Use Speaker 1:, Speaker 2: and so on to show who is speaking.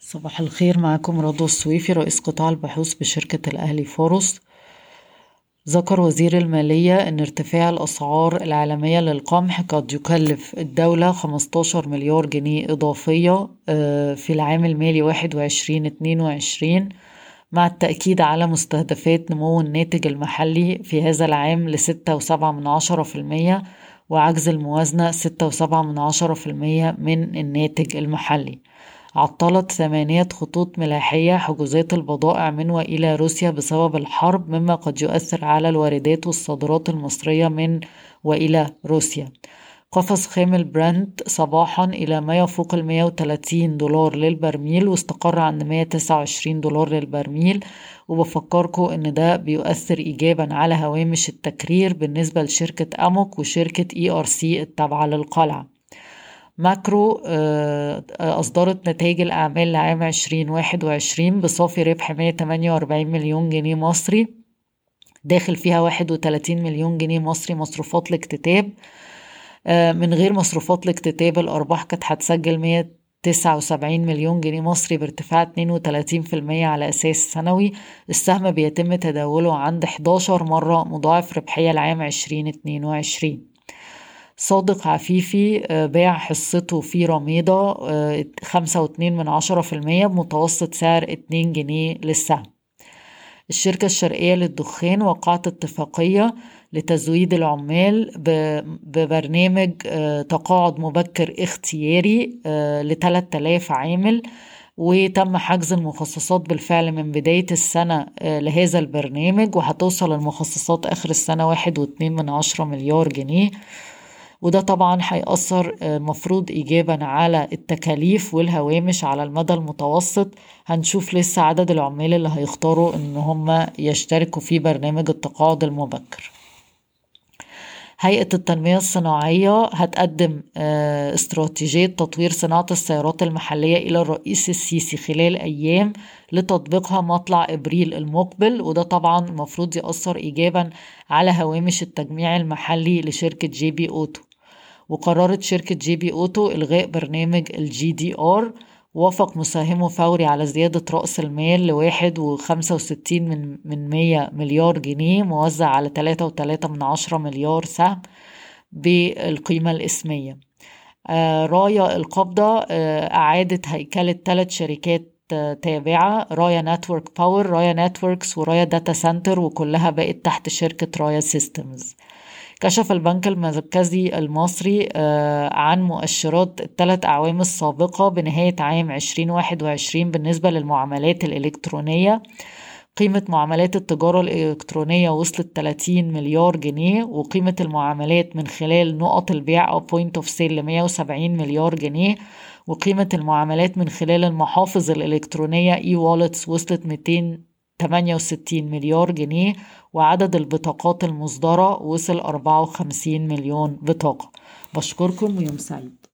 Speaker 1: صباح الخير معاكم رضوى السويفي رئيس قطاع البحوث بشركة الأهلي فاروس ذكر وزير المالية إن ارتفاع الأسعار العالمية للقمح قد يكلف الدولة خمستاشر مليار جنيه إضافية في العام المالي واحد وعشرين اتنين وعشرين مع التأكيد على مستهدفات نمو الناتج المحلي في هذا العام لستة وسبعة من عشرة في المية وعجز الموازنة ستة وسبعة من عشرة في المية من الناتج المحلي. عطلت ثمانية خطوط ملاحية حجوزات البضائع من وإلى روسيا بسبب الحرب مما قد يؤثر على الواردات والصادرات المصرية من وإلى روسيا. قفز خام البرنت صباحا إلى ما يفوق المية وتلاتين دولار للبرميل واستقر عند مية تسعة وعشرين دولار للبرميل. وبفكركم إن ده بيؤثر إيجابا على هوامش التكرير بالنسبة لشركة أموك وشركة ERC التابعة للقلعة. ماكرو أصدرت نتائج الأعمال لعام عشرين واحد وعشرين بصافي ربح مية تمانية وأربعين مليون جنيه مصري داخل فيها واحد وتلاتين مليون جنيه مصري مصروفات الاكتتاب من غير مصروفات الاكتتاب الأرباح كانت هتسجل مية تسعة وسبعين مليون جنيه مصري بارتفاع اتنين وتلاتين في المية على أساس سنوي. السهم بيتم تداوله عند حداشر مرة مضاعف ربحية العام عشرين اتنين وعشرين. صادق عفيفي باع حصته في رميضة خمسة واتنين من عشرة في المية بمتوسط سعر اتنين جنيه للسهم. الشركة الشرقية للدخان وقعت اتفاقية لتزويد العمال ببرنامج تقاعد مبكر اختياري لتلات آلاف عامل وتم حجز المخصصات بالفعل من بداية السنة لهذا البرنامج وهتوصل المخصصات آخر السنة واحد واتنين من عشرة مليار جنيه. وده طبعا هيأثر مفروض إيجابا على التكاليف والهوامش على المدى المتوسط. هنشوف لسه عدد العمال اللي هيختاروا إن هم يشتركوا في برنامج التقاعد المبكر. هيئة التنمية الصناعية هتقدم استراتيجية تطوير صناعة السيارات المحلية إلى الرئيس السيسي خلال أيام لتطبيقها مطلع إبريل المقبل. وده طبعا المفروض يأثر إيجابا على هوامش التجميع المحلي لشركة GB Auto. وقررت شركة GB Auto إلغاء برنامج ال GDR وافق مساهمو فوري على زيادة رأس المال لواحد وخمسة وستين من, من مية مليار جنيه موزع على تلاتة وتلاتة من عشرة مليار سهم بالقيمة الإسمية. آه رايا القبضة آه أعادت هيكلة ثلاث شركات تابعة رايا Network Power رايا Networks ورايا Data Center وكلها بقت تحت شركة رايا Systems. كشف البنك المركزي المصري عن مؤشرات الثلاث أعوام السابقة بنهاية عام 2021 بالنسبة للمعاملات الإلكترونية. قيمة معاملات التجارة الإلكترونية وصلت 30 مليار جنيه وقيمة المعاملات من خلال نقط البيع أو point of sale ل 170 مليار جنيه وقيمة المعاملات من خلال المحافظ الإلكترونية e-wallets وصلت 268 مليار جنيه وعدد البطاقات المصدرة وصل 54 مليون بطاقة. بشكركم ويوم سعيد.